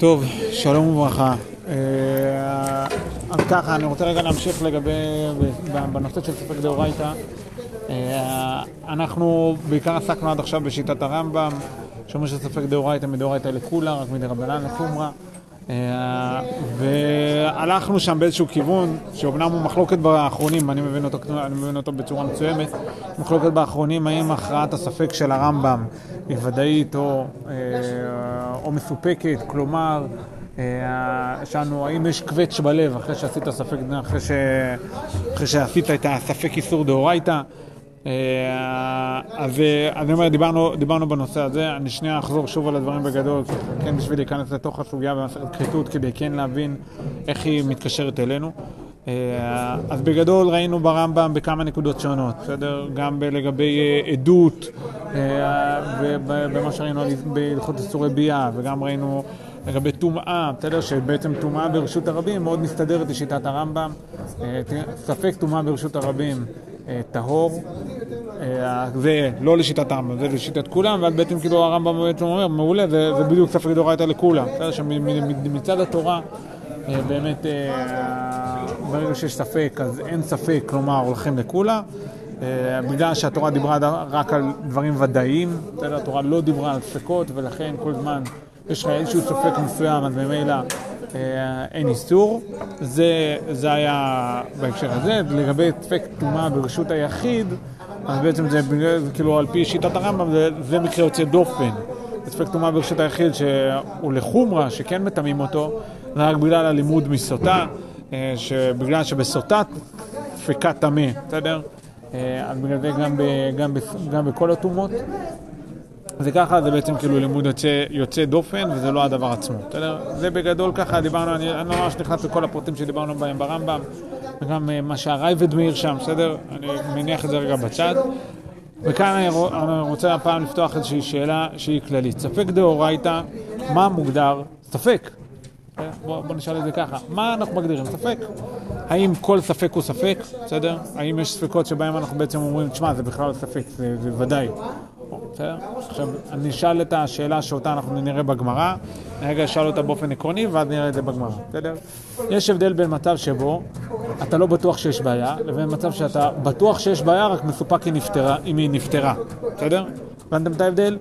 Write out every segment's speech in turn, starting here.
טוב, שלום וברכה. אה, אז ככה, אני רוצה רגע להמשיך לגבי, בנושא של ספק דאורייתא. אה, אנחנו בעיקר עסקנו עד עכשיו בשיטת הרמב"ם, שאומר שספק דאורייתא מדאורייתא לקולה, רק מדרבנן לחומרא. אה, והלכנו שם באיזשהו כיוון, שאומנם הוא מחלוקת באחרונים, אני מבין אותו, אני מבין אותו בצורה מסוימת, מחלוקת באחרונים האם הכרעת הספק של הרמב"ם היא ודאית או, אה, או מסופקת, כלומר, אה, שאלנו האם יש קווץ' בלב אחרי שעשית ספק, אחרי, ש... אחרי שעשית את הספק איסור דאורייתא. אה, אז אני אומר, דיברנו, דיברנו בנושא הזה, אני שנייה אחזור שוב על הדברים בגדול, כן בשביל להיכנס לתוך הסוגיה במסכת כריתות, כדי כן להבין איך היא מתקשרת אלינו. אה, אז בגדול ראינו ברמב"ם בכמה נקודות שונות, בסדר? גם לגבי אה, עדות, ובמה שראינו בהלכות איסורי ביאה, וגם ראינו לגבי טומאה, בסדר? שבעצם טומאה ברשות הרבים מאוד מסתדרת לשיטת הרמב"ם. ספק טומאה ברשות הרבים טהור, אה, זה לא לשיטת הרמב"ם, זה לשיטת כולם, ואז בעצם כאילו הרמב"ם בעצם אומר, מעולה, זה, זה בדיוק ספר דאורייתא לכולם. בסדר, שמצד התורה, אה, באמת, אה, ברגע שיש ספק, אז אין ספק, כלומר, הולכים לכולה. בגלל שהתורה דיברה רק על דברים ודאיים, בסדר, התורה לא דיברה על ספקות, ולכן כל זמן יש לך איזשהו ספק מסוים, אז ממילא אה, אין איסור. זה, זה היה בהקשר הזה. לגבי ספק טומאה ברשות היחיד, אז בעצם זה, כאילו על פי שיטת הרמב"ם, זה, זה מקרה יוצא דופן. ספק טומאה ברשות היחיד שהוא לחומרה, שכן מטמאים אותו, זה רק בגלל הלימוד מסוטה, אה, שבגלל שבסוטה ספקה טמא, בסדר? אה, אז בגלל זה גם, ב, גם, ב, גם בכל הטומאות. זה ככה, זה בעצם כאילו לימוד יוצא, יוצא דופן, וזה לא הדבר עצמו, בסדר? זה בגדול ככה, דיברנו, אני, אני לא ממש נכנס לכל הפרטים שדיברנו בהם ברמב"ם, וגם uh, מה שהרייבד מאיר שם, בסדר? אני מניח את זה רגע בצד. וכאן אני, אני רוצה הפעם לפתוח איזושהי שאלה שהיא כללית. ספק דאורייתא, מה מוגדר ספק? בוא, בוא נשאל את זה ככה, מה אנחנו מגדירים ספק? האם כל ספק הוא ספק, בסדר? האם יש ספקות שבהם אנחנו בעצם אומרים, תשמע, זה בכלל ספק, זה, זה ודאי. בסדר? עכשיו, אני אשאל את השאלה שאותה אנחנו נראה בגמרא, רגע אשאל אותה באופן עקרוני, ואז נראה את זה בגמרא, בסדר? יש הבדל בין מצב שבו אתה לא בטוח שיש בעיה, לבין מצב שאתה בטוח שיש בעיה, רק מסופק אם היא נפתרה, בסדר? הבנתם את ההבדל?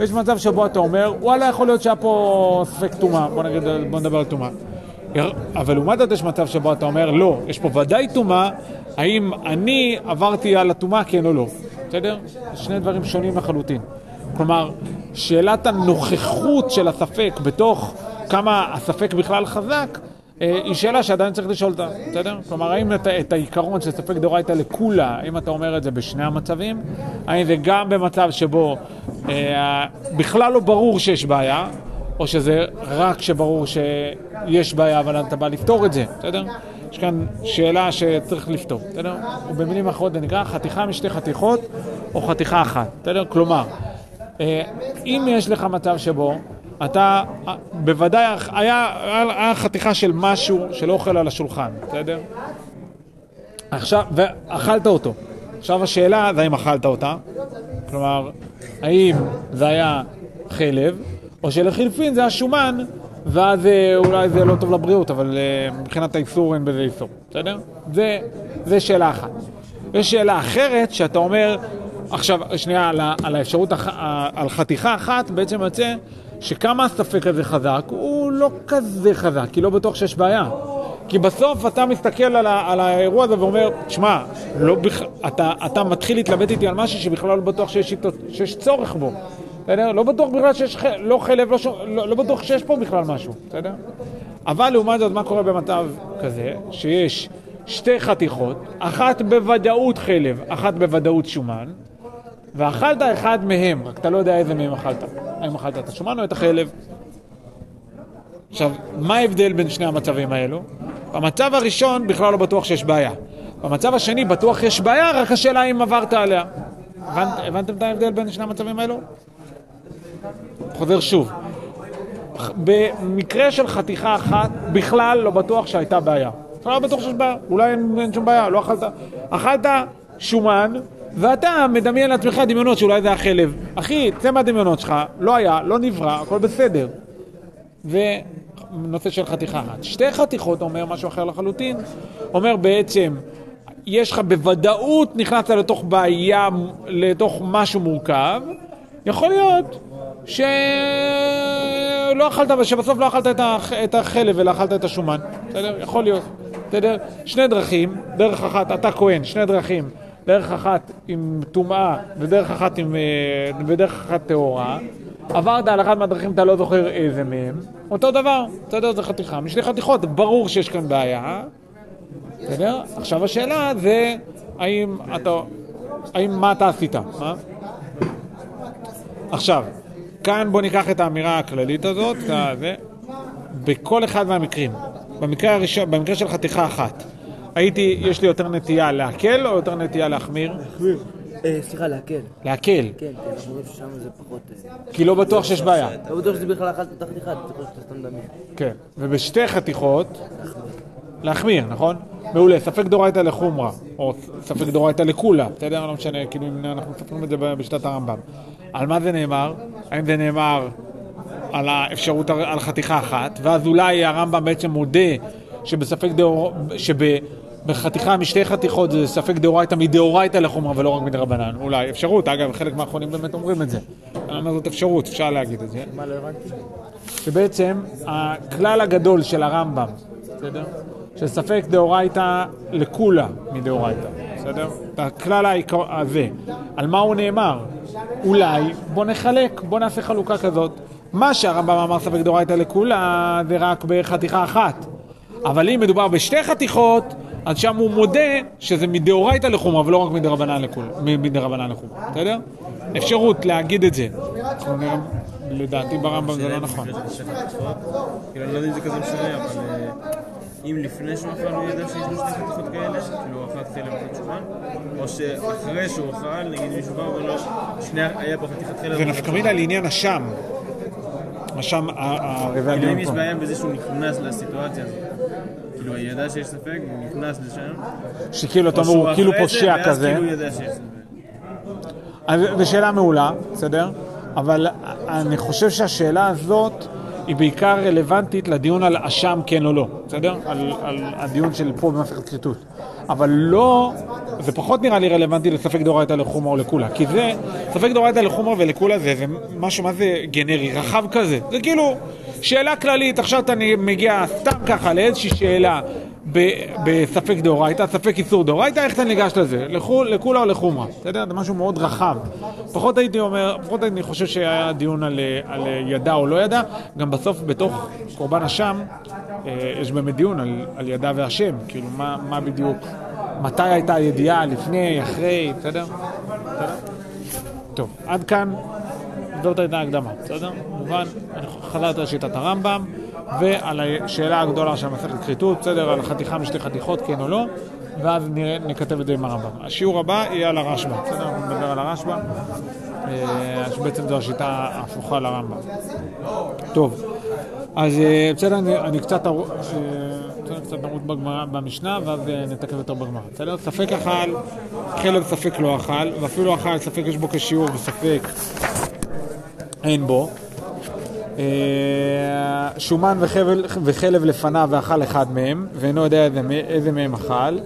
יש מצב שבו אתה אומר, וואלה, יכול להיות שהיה פה ספק טומאה, בוא נגיד, בוא נדבר על טומאה. אבל לעומת זאת יש מצב שבו אתה אומר, לא, יש פה ודאי טומאה, האם אני עברתי על הטומאה, כן או לא. בסדר? שני דברים שונים לחלוטין. כלומר, שאלת הנוכחות של הספק בתוך כמה הספק בכלל חזק, אה, היא שאלה שעדיין צריך לשאול אותה, בסדר? כלומר, האם את, את העיקרון של ספק דאורייתא לכולה, האם אתה אומר את זה בשני המצבים? האם זה גם במצב שבו אה, בכלל לא ברור שיש בעיה, או שזה רק שברור שיש בעיה אבל אתה בא לפתור את זה, בסדר? יש כאן שאלה שצריך לפתור, בסדר? ובמילים אחרות זה נקרא חתיכה משתי חתיכות או חתיכה אחת, בסדר? כלומר, אה, אם יש לך מצב שבו אתה, אה, בוודאי היה, היה חתיכה של משהו של אוכל על השולחן, בסדר? עכשיו, ואכלת אותו. עכשיו השאלה זה האם אכלת אותה, כלומר, האם זה היה חלב, או שלחילופין זה השומן ואז אה, אולי זה לא טוב לבריאות, אבל אה, מבחינת האיסור אין בזה איסור, בסדר? זה, זה שאלה אחת. יש שאלה אחרת שאתה אומר, עכשיו, שנייה, על, על האפשרות, על חתיכה אחת, בעצם יוצא שכמה הספק הזה חזק, הוא לא כזה חזק, כי לא בטוח שיש בעיה. כי בסוף אתה מסתכל על, ה, על האירוע הזה ואומר, שמע, לא בכ... אתה, אתה מתחיל להתלבט איתי על משהו שבכלל לא בטוח שיש, שיש צורך בו. בסדר? לא בטוח בכלל שיש, לא חלב, לא, לא, לא בטוח שיש פה בכלל משהו, בסדר? אבל לעומת זאת, מה קורה במצב כזה, שיש שתי חתיכות, אחת בוודאות חלב, אחת בוודאות שומן, ואכלת אחד מהם, רק אתה לא יודע איזה מהם אכלת. האם אכלת את השומן או את החלב? עכשיו, מה ההבדל בין שני המצבים האלו? במצב הראשון בכלל לא בטוח שיש בעיה. במצב השני בטוח יש בעיה, רק השאלה אם עברת עליה. הבנ... הבנתם את ההבדל בין שני המצבים האלו? חוזר שוב. במקרה של חתיכה אחת, בכלל לא בטוח שהייתה בעיה. לא בטוח שיש בעיה, אולי אין, אין שום בעיה, לא אכלת. אכלת שומן, ואתה מדמיין לעצמך דמיונות שאולי זה החלב. אחי, צא מהדמיונות שלך, לא היה, לא נברא, הכל בסדר. ונושא של חתיכה אחת. שתי חתיכות אומר משהו אחר לחלוטין, אומר בעצם, יש לך בוודאות נכנסת לתוך בעיה, לתוך משהו מורכב, יכול להיות שלא אכלת, שבסוף לא אכלת את החלב אלא אכלת את השומן, בסדר? יכול להיות, בסדר? שני דרכים, דרך אחת, אתה כהן, שני דרכים, דרך אחת עם טומאה ודרך אחת עם, אה, ודרך אחת טהורה, עברת על אחת מהדרכים, אתה לא זוכר איזה מהם, אותו דבר, בסדר? זה חתיכה משתי חתיכות, ברור שיש כאן בעיה, בסדר? עכשיו השאלה זה, האם אתה, האם מה אתה עשית, מה? עכשיו, כאן בוא ניקח את האמירה הכללית הזאת, זה, בכל אחד מהמקרים, במקרה, הראשון, במקרה של חתיכה אחת, הייתי, יש לי יותר נטייה להקל או יותר נטייה להחמיר? להחמיר. אה, סליחה, להקל. להקל. כן, כן, אנחנו רואים ששם זה פחות... אה, כי לא בטוח שיש בעיה. לא בטוח שזה בכלל אכלת תחת אחד, צריך שאתה סתם מדמיין. כן, ובשתי חתיכות, להחמיר, נכון? מעולה, ספק דאורייתא לחומרא, או ספק דאורייתא לקולה, בסדר? לא משנה, כאילו אם אנחנו מספרים את זה בשיטת הרמב"ם. על מה זה נאמר? האם זה נאמר על האפשרות, על חתיכה אחת, ואז אולי הרמב"ם בעצם מודה שבספק דאור... שבחתיכה משתי חתיכות זה ספק דאורייתא מדאורייתא לחומרא ולא רק מדרבנן, אולי אפשרות, אגב חלק מהאחרונים באמת אומרים את זה, אומר זאת אפשרות, אפשר להגיד את זה. מה לא הבנתי? שבעצם הכלל הגדול של הרמב"ם, בסדר? של ספק דאורייתא לקולה מדאורייתא, בסדר? הכלל הזה, על מה הוא נאמר? אולי בוא נחלק, בוא נעשה חלוקה כזאת. מה שהרמב"ם אמר ספק דאורייתא לקולה זה רק בחתיכה אחת. אבל אם מדובר בשתי חתיכות, אז שם הוא מודה שזה מדאורייתא לחומרה ולא רק מדרבנן לחומרה, בסדר? אפשרות להגיד את זה. לדעתי ברמב"ם זה לא נכון. כאילו, אני לא יודע אם זה כזה משנה, אבל אה, אם לפני שהוא אכל הוא ידע שיש לו שתי חתיכות כאלה, כאילו הוא אכל חלב ואכל שומן, או שאחרי שהוא אכל, נגיד מישהו בא ואומר לו, היה פה חתיכת חלב. זה נפקא מינה לעניין השם. השם כאילו אם יש בעיה בזה שהוא נכנס לסיטואציה הזאת. כאילו, ידע שיש ספק, הוא נכנס לשם. שכאילו, אתה אומר, הוא כאילו פושע כזה. ואז כאילו ידע שיש ספק. זו שאלה מעולה, בסדר? אבל אני חושב שהשאלה הזאת היא בעיקר רלוונטית לדיון על אשם כן או לא, בסדר? על, על הדיון של פה במסכת כריתות. אבל לא, זה פחות נראה לי רלוונטי לספק דאורייתא לחומרה או לקולה. כי זה, ספק דאורייתא לחומרה ולקולה זה, זה משהו, מה זה גנרי, רחב כזה. זה כאילו שאלה כללית, עכשיו אתה מגיע סתם ככה לאיזושהי שאלה בספק דאורייתא, ספק איסור דאורייתא, איך אתה ניגש לזה? לקולה או לחומרה? בסדר? זה משהו מאוד רחב. פחות הייתי אומר, פחות אני חושב שהיה דיון על, על ידע או לא ידע, גם בסוף בתוך קורבן אשם אה, יש באמת דיון על, על ידע והשם, כאילו מה, מה בדיוק, מתי הייתה הידיעה, לפני, אחרי, בסדר? טוב, עד כאן, זאת הייתה הקדמה, בסדר? מובן, אני חזרתי לשיטת הרמב"ם. ועל השאלה הגדולה של מסכת כריתות, בסדר, על חתיכה משתי חתיכות, כן או לא, ואז נראה, נכתב את זה עם הרמב"ם. השיעור הבא יהיה על הרשב"א, בסדר? אנחנו נדבר על הרשב"א, שבעצם זו השיטה ההפוכה לרמב"ם. טוב, אז בסדר, אני, אני קצת, קצת נרוץ במשנה, ואז נתקף יותר בגמרא. בסדר? ספק אכל, חלק ספק לא אכל, ואפילו אכל, ספק יש בו כשיעור וספק אין בו. שומן וחבל, וחלב לפניו ואכל אחד מהם, ואינו יודע איזה, איזה מהם אכל.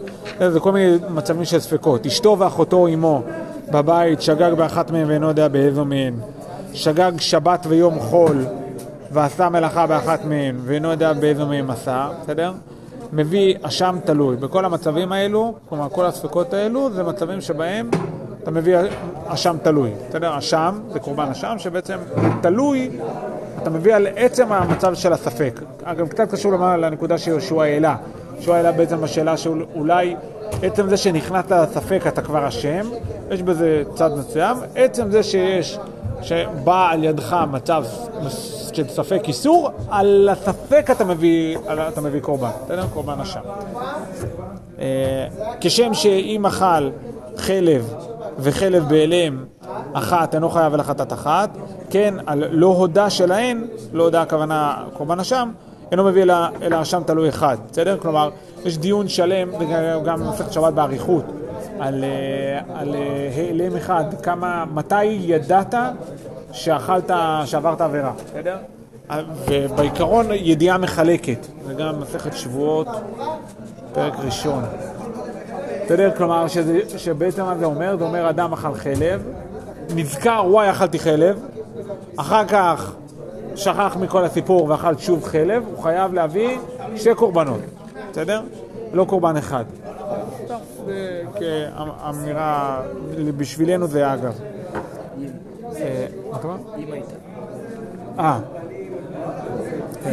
זה כל מיני מצבים של ספקות. אשתו ואחותו או אמו בבית שגג באחת מהם ואינו יודע באיזו מהן. שגג שבת ויום חול ועשה מלאכה באחת מהן ואינו יודע באיזו מהם עשה, בסדר? מביא אשם תלוי. בכל המצבים האלו, כלומר כל הספקות האלו, זה מצבים שבהם אתה מביא אשם תלוי. בסדר? אשם זה קורבן אשם שבעצם תלוי אתה מביא על עצם המצב של הספק. אגב, קצת קשור לנקודה שיהושע העלה. יהושע העלה בעצם בשאלה שאולי עצם זה שנכנסת לספק אתה כבר אשם, יש בזה צד מסוים. עצם זה שיש, שבא על ידך מצב של ספק איסור, על הספק אתה מביא, אתה מביא קורבן, בסדר? קורבן אשם. אה, כשם שאם אכל חלב וחלב בהלם אחת אינו חייב על החטאת אחת, כן, על לא הודה שלהן, לא הודה הכוונה קורבן אשם, אינו מביא אלא אשם תלוי אחד, בסדר? כלומר, יש דיון שלם, גם במסכת שבת באריכות, על, אה, על אה, העלם אחד, כמה, מתי ידעת שאכלת, שעברת עבירה, בסדר? ובעיקרון ידיעה מחלקת, זה גם מסכת שבועות, פרק ראשון. יודע, כלומר, שזה, שבעצם מה זה אומר? זה אומר אדם אכל חלב, נזכר, וואי, אכלתי חלב, אחר כך שכח מכל הסיפור ואכל שוב חלב, הוא חייב להביא שתי קורבנות, בסדר? לא קורבן אחד. זה כאמירה, בשבילנו זה אגב. אה, מה אתה אומר? הייתה. אה. אה,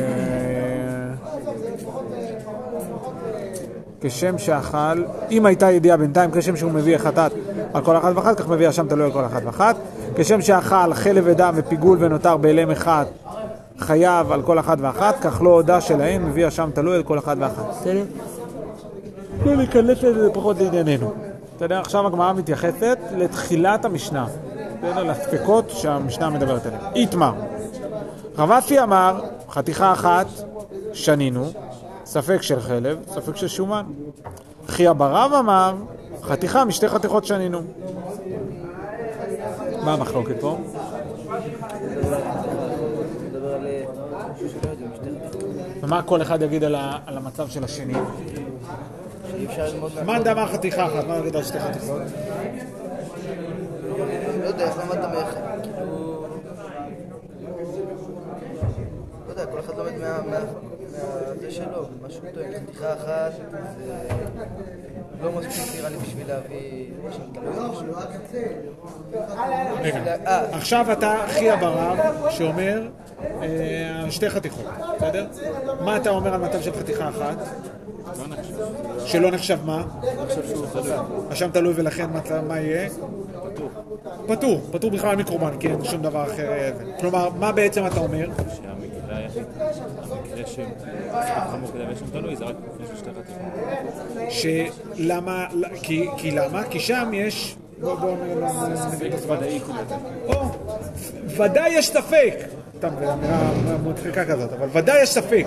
כשם שאכל, אם הייתה ידיעה בינתיים, כשם שהוא מביא חטאת על כל אחת ואחת, כך מביא השם תלוי על כל אחת ואחת. כשם שאכל חלב ודם ופיגול ונותר באלם אחד, חייב על כל אחת ואחת, כך לא הודה שלהם, מביא השם תלוי על כל אחת ואחת. בסדר? לא ניכנס לזה, זה פחות לענייננו. אתה יודע, עכשיו הגמרא מתייחסת לתחילת המשנה, בסדר? לספקות שהמשנה מדברת עליהן. איתמר. רב אסי אמר, חתיכה אחת, שנינו, ספק של חלב, ספק של שומן. חייא ברב אמר, חתיכה משתי חתיכות שנינו. מה המחלוקת פה? אה, משהו. ומה כל אחד יגיד על, המצב של השני? מה... מאן דאמר חתיכה אחת, מה נגיד על שתי חתיכות? לא יודע, איך למדת? כאילו... לא יודע, כל אחד לומד מה... מה... זה שלו, מה שהוא טוען. חתיכה אחת זה לא מספיק נראה לי בשביל להביא... רגע, אה, עכשיו אתה חייא ברב שאומר אה, שתי חתיכות, בסדר? מה אתה אומר על מצב של חתיכה אחת? שלא נחשב מה? אשם תלוי ולכן מה- יהיה? פטור. פטור בכלל מקורבן, כי אין שום דבר אחר. כלומר, מה בעצם אתה אומר? שהמקרה היחיד, המקרה שחמור כדי ויש שם תלוי זה רק לפני שתי חתיכות. שלמה, כי, למה? כי שם יש, בוא בוא נגיד את זה ודאי ודאי יש ספק. סתם, זו אמירה מצחיקה כזאת, אבל ודאי יש ספק.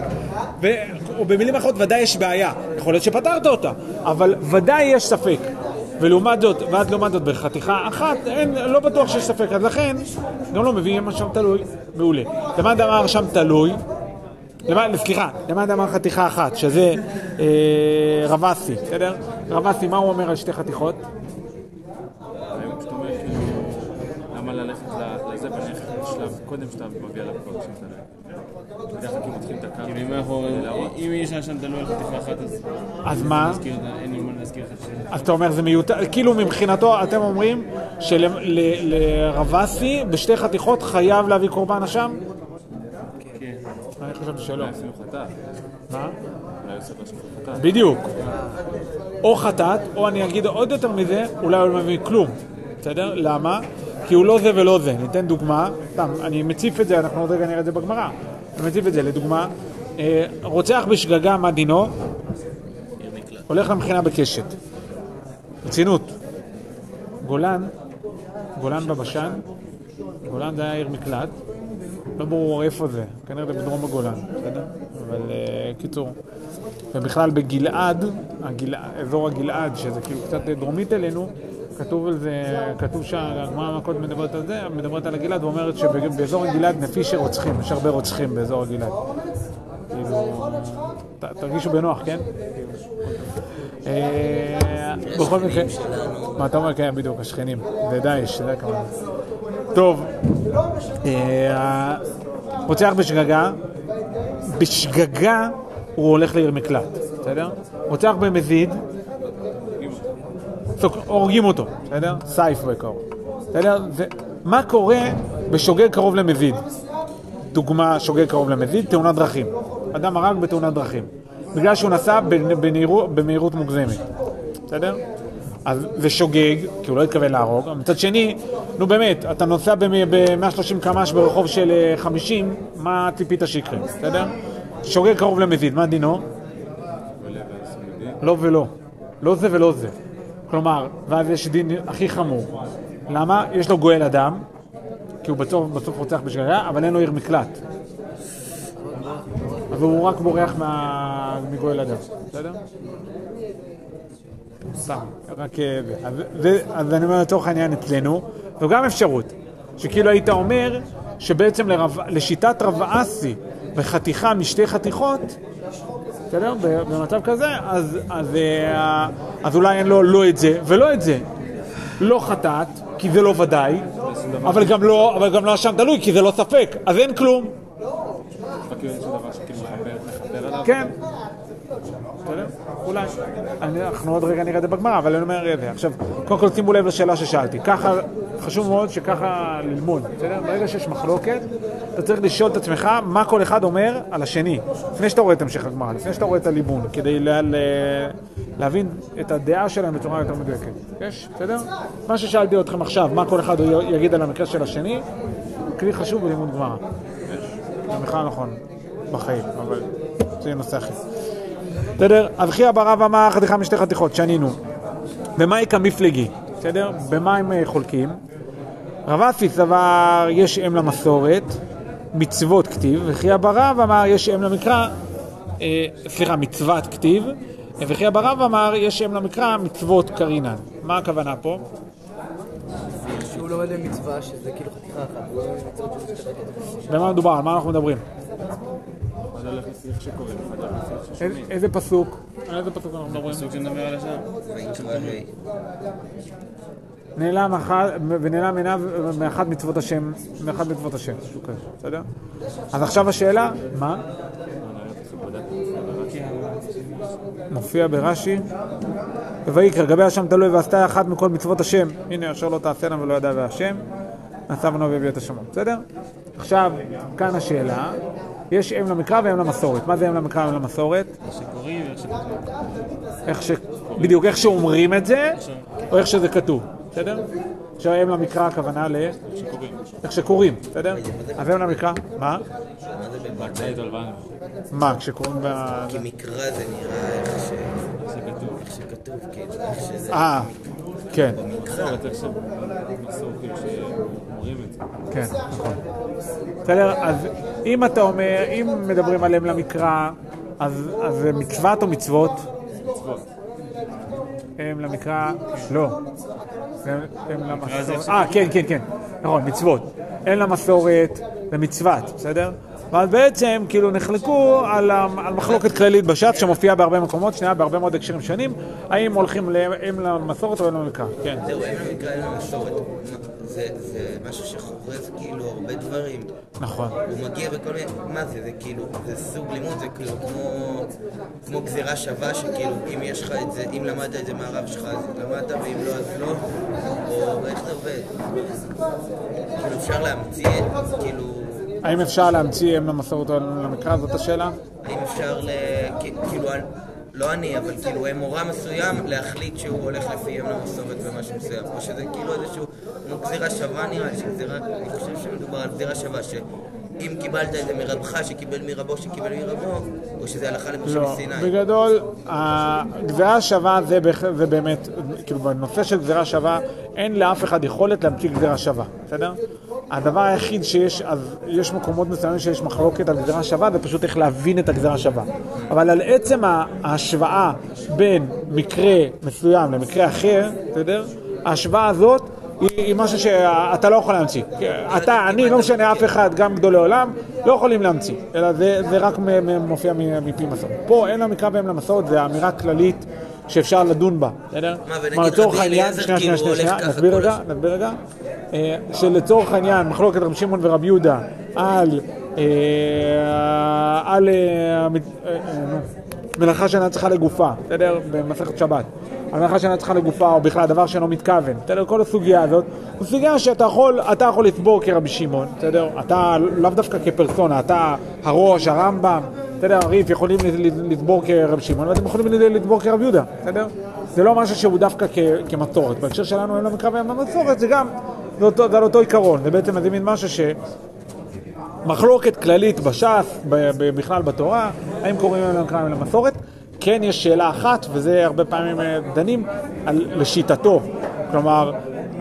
או במילים אחרות, ודאי יש בעיה. יכול להיות שפתרת אותה, אבל ודאי יש ספק. ולעומת זאת, ואז לעומת זאת, בחתיכה אחת, אין, לא בטוח שיש ספק, אז לכן, גם לא מביאים מה שם תלוי, מעולה. למה אמר שם תלוי? למה, סליחה, למה אמר חתיכה אחת, שזה אה, רבסי, בסדר? רבסי, מה הוא אומר על שתי חתיכות? למה ללכת לזה קודם שאתה. בדרך כלל את הקו. אם יש שם תלוי על חתיכה אחת אז... אז מה? להזכיר את ה- אין לי מה להזכיר לך ש... אז אתה אומר זה מיותר, כאילו מבחינתו אתם אומרים שלרבסי בשתי חתיכות חייב להביא קורבן אשם? כן. אני חשבתי שלא. אולי אפילו חטאת. מה? אולי עושה לו חטאת. בדיוק. או חטאת, או אני אגיד עוד יותר מזה, אולי הוא לא מבין כלום. בסדר? למה? כי הוא לא זה ולא זה. ניתן דוגמה, סתם, אני מציף את זה, אנחנו עוד רגע נראה את זה בגמרא. אני מציף את זה, לדוגמה, אה, רוצח בשגגה, מה דינו? הולך למכינה בקשת. רצינות. גולן, גולן בבשן, גולן זה היה עיר מקלט, לא ברור איפה זה, כנראה זה בדרום הגולן, בסדר? אבל אה, קיצור. ובכלל בגלעד, הגל... אזור הגלעד, שזה כאילו קצת דרומית אלינו, כתוב על זה, כתוב שהגמרא המכות מדברת על זה, מדברת על הגלעד ואומרת שבאזור הגלעד לפי שרוצחים, יש הרבה רוצחים באזור הגלעד. כאילו, תרגישו בנוח, כן? אה, בכל מקרה, מה אתה אומר? כן, בדיוק, השכנים, זה דאעש, זה הכוונה. טוב, אה, רוצח בשגגה, בשגגה הוא הולך לעיר מקלט, בסדר? רוצח במזיד, הורגים אותו, בסדר? סייף בקרוב, בסדר? מה קורה בשוגג קרוב למזיד? דוגמה, שוגג קרוב למזיד, תאונת דרכים. אדם הרג בתאונת דרכים. בגלל שהוא נסע במהירות מוגזמת, בסדר? אז זה שוגג, כי הוא לא התכוון להרוג. מצד שני, נו באמת, אתה נוסע ב-130 קמ"ש ברחוב של אה, 50, מה ציפית שיקרה, בסדר? שוגג קרוב למזיד, מה דינו? לא ולא. לא זה ולא זה. כלומר, ואז יש דין הכי חמור. למה? יש לו גואל אדם, כי הוא בסוף, בסוף רוצח בשגגה, אבל אין לו עיר מקלט. אז הוא רק בורח מה... מגואל אדם, בסדר? סתם, רק... אה. אז, אז אני אומר לצורך העניין אצלנו, זו גם אפשרות, שכאילו היית אומר שבעצם לרב, לשיטת רב אסי וחתיכה משתי חתיכות, בסדר? במצב כזה, אז, אז, אה, אז אולי אין לו לא את זה ולא את זה. לא חטאת, כי זה לא ודאי, אבל גם לא, אבל גם לא אשם תלוי, כי זה לא ספק, אז אין כלום. כאילו מחבר עליו. כן. אולי. אני- אנחנו עוד רגע נראה את זה בגמרא, אבל אני אומר את זה. עכשיו, קודם כל שימו לב לשאלה ששאלתי. ככה, חשוב מאוד שככה ללמוד, בסדר? ברגע שיש מחלוקת, אתה צריך לשאול את עצמך מה כל אחד אומר על השני. לפני שאתה רואה את המשך הגמרא, לפני שאתה רואה את הליבון, כדי לה, לה, להבין את הדעה שלהם בצורה יותר מדויקת. יש? בסדר? מה ששאלתי אתכם עכשיו, מה כל אחד יגיד על המקרה של השני, כלי חשוב בלימוד גמרא. זה בכלל נכון בחיים, אבל זה נושא אחר. בסדר? אבחי אברב אמר חתיכה משתי חתיכות, שנינו. במה יקא מפלגי? בסדר? במה הם אה, חולקים? רב אסי סבר יש אם למסורת, מצוות כתיב, וכי אברב אמר יש אם למקרא, אה, סליחה, מצוות כתיב, וכי אברב אמר יש אם למקרא, מצוות קרינן. מה הכוונה פה? שהוא לומד במצווה, שזה כאילו חתיכה אחת, לא. במה מדובר? על מה אנחנו מדברים? אחד הולך אחד הולך איזה- ששומעים. איזה פסוק? על איזה פסוק אנחנו מדברים? פסוק על. נעלם אחד, ונעלם עיניו מאחת מצוות השם, מאחת מצוות השם, בסדר? אז עכשיו השאלה, מה? מופיע ברש"י, ויקרא, גבי השם תלוי ועשתה אחת מכל מצוות השם, הנה אשר לא תעשינה ולא ידע והשם, נשא בנו והביא את השמות, בסדר? עכשיו, כאן השאלה, יש אם למקרא ואם למסורת. מה זה אם למקרא ואם למסורת? שקוראים, איך שכתוב. איך ש... בדיוק, איך שאומרים את זה, או איך שזה כתוב, בסדר? עכשיו אם למקרא הכוונה ל... איך שקוראים, בסדר? אז אם למקרא, מה? מה, כשקוראים ב... כי מקרא זה נראה איך ש... איך שכתוב, כאילו, איך שזה... כן, זה. כן, נכון. בסדר, אז אם אתה אומר, אם מדברים עליהם למקרא, אז זה מצוות או מצוות? מצוות. הם למקרא, לא. הם למסורת, אה, כן, כן, כן, נכון, מצוות. הם למסורת ומצוות, בסדר? ואז בעצם כאילו נחלקו על, על מחלוקת כללית בש"ס שמופיעה בהרבה מקומות, שנייה, בהרבה מאוד הקשרים שונים, האם הולכים ל- הם למסורת או הם למקרא, כן. זהו, אין למקרא, אין למסורת. זה זה משהו שחורז כאילו הרבה דברים. נכון. הוא מגיע בכל מיני... מה זה? זה כאילו... זה סוג לימוד, זה כאילו כמו... כמו גזירה שווה, שכאילו, אם יש לך את זה, אם למדת את זה מהרב שלך, אז למדת, ואם לא, אז לא. או איך זה עובד? כאילו, אפשר להמציא, כאילו... האם אפשר להמציא אם למסורת או למקרא, זאת השאלה? האם אפשר כאילו, לא אני, אבל כאילו מורה מסוים להחליט שהוא הולך לפי אם למסורת במשהו מסוים. או שזה כאילו איזשהו, כמו גזירה שווה נראה לי, שגזירה, אני חושב שמדובר על גזירה שווה, שאם קיבלת את זה מרבך שקיבל מרבו שקיבל מרבו, או שזה הלכה למשה לא. מסיני. בגדול, הגזירה שווה זה, זה באמת, כאילו בנושא של גזירה שווה, אין לאף אחד יכולת להמציא גזירה שווה, בסדר? הדבר היחיד שיש, אז יש מקומות מסוימים שיש מחלוקת על גזירה שווה, זה פשוט איך להבין את הגזירה שווה. אבל על עצם ההשוואה בין מקרה מסוים למקרה אחר, בסדר? ההשוואה הזאת היא, משהו שאתה לא יכול להמציא. אתה, אני, לא משנה אף אחד, גם גדולי עולם, לא יכולים להמציא, אלא זה, זה רק מופיע מפי מסורת. פה אין למקרא ואין למסורת, זה אמירה כללית שאפשר לדון בה, בסדר? מה, ונגיד לצורך רבי העניין, אליעזר שנייה, שנייה, כאילו שנייה, הולך ככה נסביר כל רגע, השנים. נסביר רגע. אה, שלצורך העניין, מחלוקת רבי שמעון ורבי יהודה על, אה, על אה, מלאכה שאינה צריכה לגופה, בסדר? במסכת שבת. המלאכה שאינה צריכה לגופה, או בכלל דבר שאינו מתכוון, בסדר? כל הסוגיה הזאת, זו סוגיה שאתה יכול, אתה יכול לסבור כרבי שמעון, בסדר? אתה לאו דווקא כפרסונה, אתה הראש, הרמב"ם, בסדר? הריף יכולים ל- ל- לסבור כרבי שמעון, ואתם יכולים ל- לסבור כרבי יהודה, בסדר? זה לא משהו שהוא דווקא כמסורת. בהקשר שלנו אין למקרא ואין למסורת, זה גם, זה, אותו, זה על אותו עיקרון, זה בעצם איזה מין משהו ש... מחלוקת כללית בש"ס, בכלל בתורה, האם קוראים להם למקרא ולמסורת. כן יש שאלה אחת, וזה הרבה פעמים אה, דנים, על, לשיטתו. כלומר,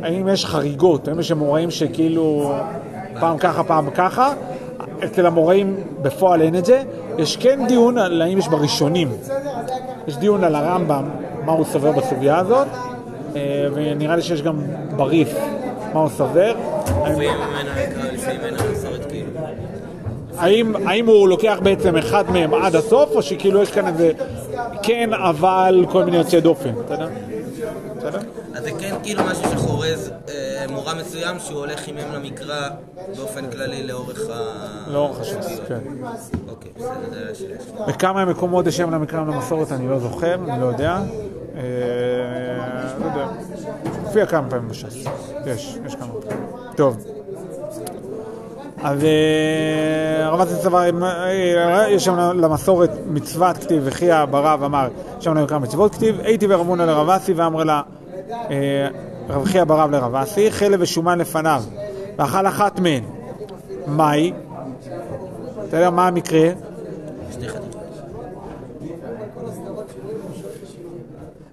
האם יש חריגות, האם יש אמוראים שכאילו פעם ככה, פעם ככה. אצל המוראים בפועל אין את זה. יש כן דיון על האם יש בראשונים. יש דיון על הרמב"ם, מה הוא סובר בסוגיה הזאת, אה, ונראה לי שיש גם בריף, מה הוא סובר. האם, האם הוא לוקח בעצם אחד מהם עד הסוף, או שכאילו יש כאן איזה כן, אבל כל מיני יוצאי דופן, בסדר? בסדר? כאילו משהו שחורז אה, מורה מסוים שהוא הולך עם אם למקרא באופן כללי לאורך ה... לאורך הש"ס, כן. אוקיי, בסדר, זה השאלה שלי. בכמה מקומות יש שם למקרא למסורת אני לא זוכר, אני לא יודע. אה, לא יודע. מופיע כמה פעמים בש"ס. יש, יש כמה פעמים. טוב. אז אה, הרב אסי סבר, אה, יש שם למסורת מצוות כתיב, וכי ברב אמר, שם למקרא מצוות כתיב, הייתי הונא לרב אסי ואמר לה, רב חייא ברב לרב אסי, חלב ושומן לפניו, ואכל אחת מהן. מהי? אתה יודע מה המקרה?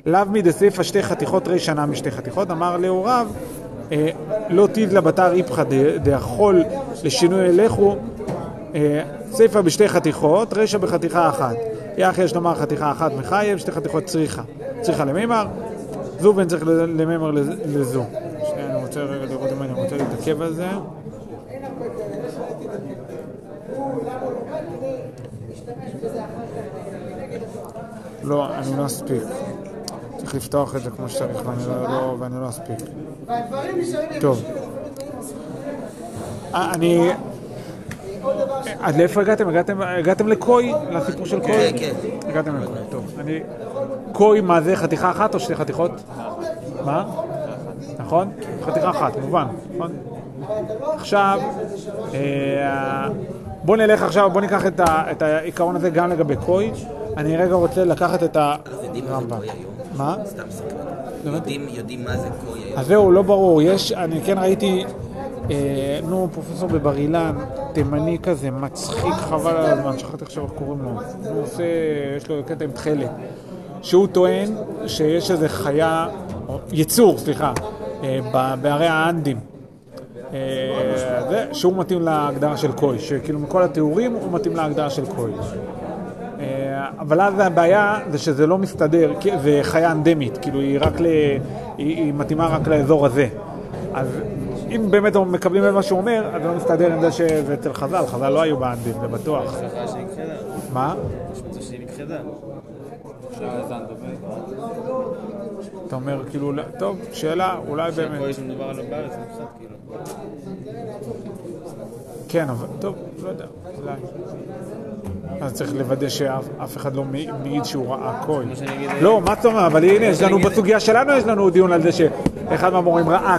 לאו מדסיפא שתי חתיכות רי שנה משתי חתיכות, אמר להוריו, אה, לא תיד בתר איפכא דאכול לשינוי אלכו, אה, סיפא בשתי חתיכות, רישא בחתיכה אחת. יח יש לומר חתיכה אחת מחייב, שתי חתיכות צריכה. צריכה למימר, זו בין צריך ל- למימר לז- לזו. שנייה, אני רוצה רגע לראות אם אני רוצה להתעכב על זה. לא, אני לא אספיק. צריך לפתוח את זה כמו שצריך ואני לא, לא, לא אספיק. טוב. אה, אני... עד לאיפה הגעתם? הגעתם, הגעתם לקוי? לסיפור של קוי? כן, כן. הגעתם לקוי, טוב. אני... קוי מה זה, חתיכה אחת או שתי חתיכות? מה? נכון? חתיכה אחת, מובן, נכון? עכשיו, אה, בוא נלך עכשיו, בוא ניקח את ה- את העיקרון הזה גם לגבי קוי. אני רגע רוצה לקחת את הרמב"ם. מה? סתם. יודעים, יודעים מה זה קוי היום? אז זהו, לא ברור. יש, אני כן ראיתי, אה, נו, פרופסור בבר אילן, תימני כזה, מצחיק חבל על הזמן, שכחתי עכשיו איך קוראים לו. הוא עושה, יש לו קטע עם תכלת. שהוא טוען שיש איזה חיה, או יצור, סליחה, אה, בערי האנדים. אה, שהוא מתאים להגדרה של קוי, שכאילו מכל התיאורים הוא מתאים להגדרה של קוי. אה, אבל אז הבעיה זה שזה לא מסתדר, זה חיה אנדמית, כאילו היא רק ל... היא, היא מתאימה רק לאזור הזה. אז אם באמת מקבלים את מה שהוא אומר, אז זה לא מסתדר עם זה שזה אצל חז"ל, חז"ל לא היו באנדים, זה בטוח. מה? יש מצב שהיא נכחדה. אתה אומר כאילו, לא- טוב, שאלה, אולי באמת. בארץ, כאילו. כן, אבל טוב, לא יודע, אולי. אז צריך לוודא שאף אף אחד לא מעיד שהוא ראה אגיד- לא, מה זאת אומרת? אבל הנה, יש לנו בסוגיה שלנו, יש לנו דיון על זה שאחד מהמורים ראה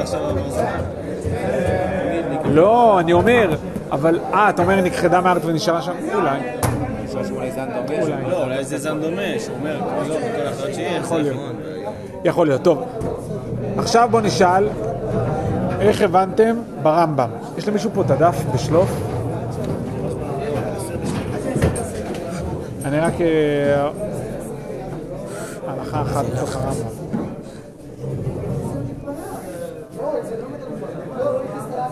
עכשיו לא. לא, אני אומר, אבל, אה, אתה אומר נכחדה מהארץ ונשארה שם? אולי. אולי. לא, אולי זה זן דומה, שהוא אומר, לא, כל אחד שיש. יכול להיות. יכול להיות. טוב, עכשיו בוא נשאל, איך הבנתם ברמב"ם? יש למישהו פה את הדף בשלוף? אני רק... אה, הלכה אחת בתוך הרמב"ם.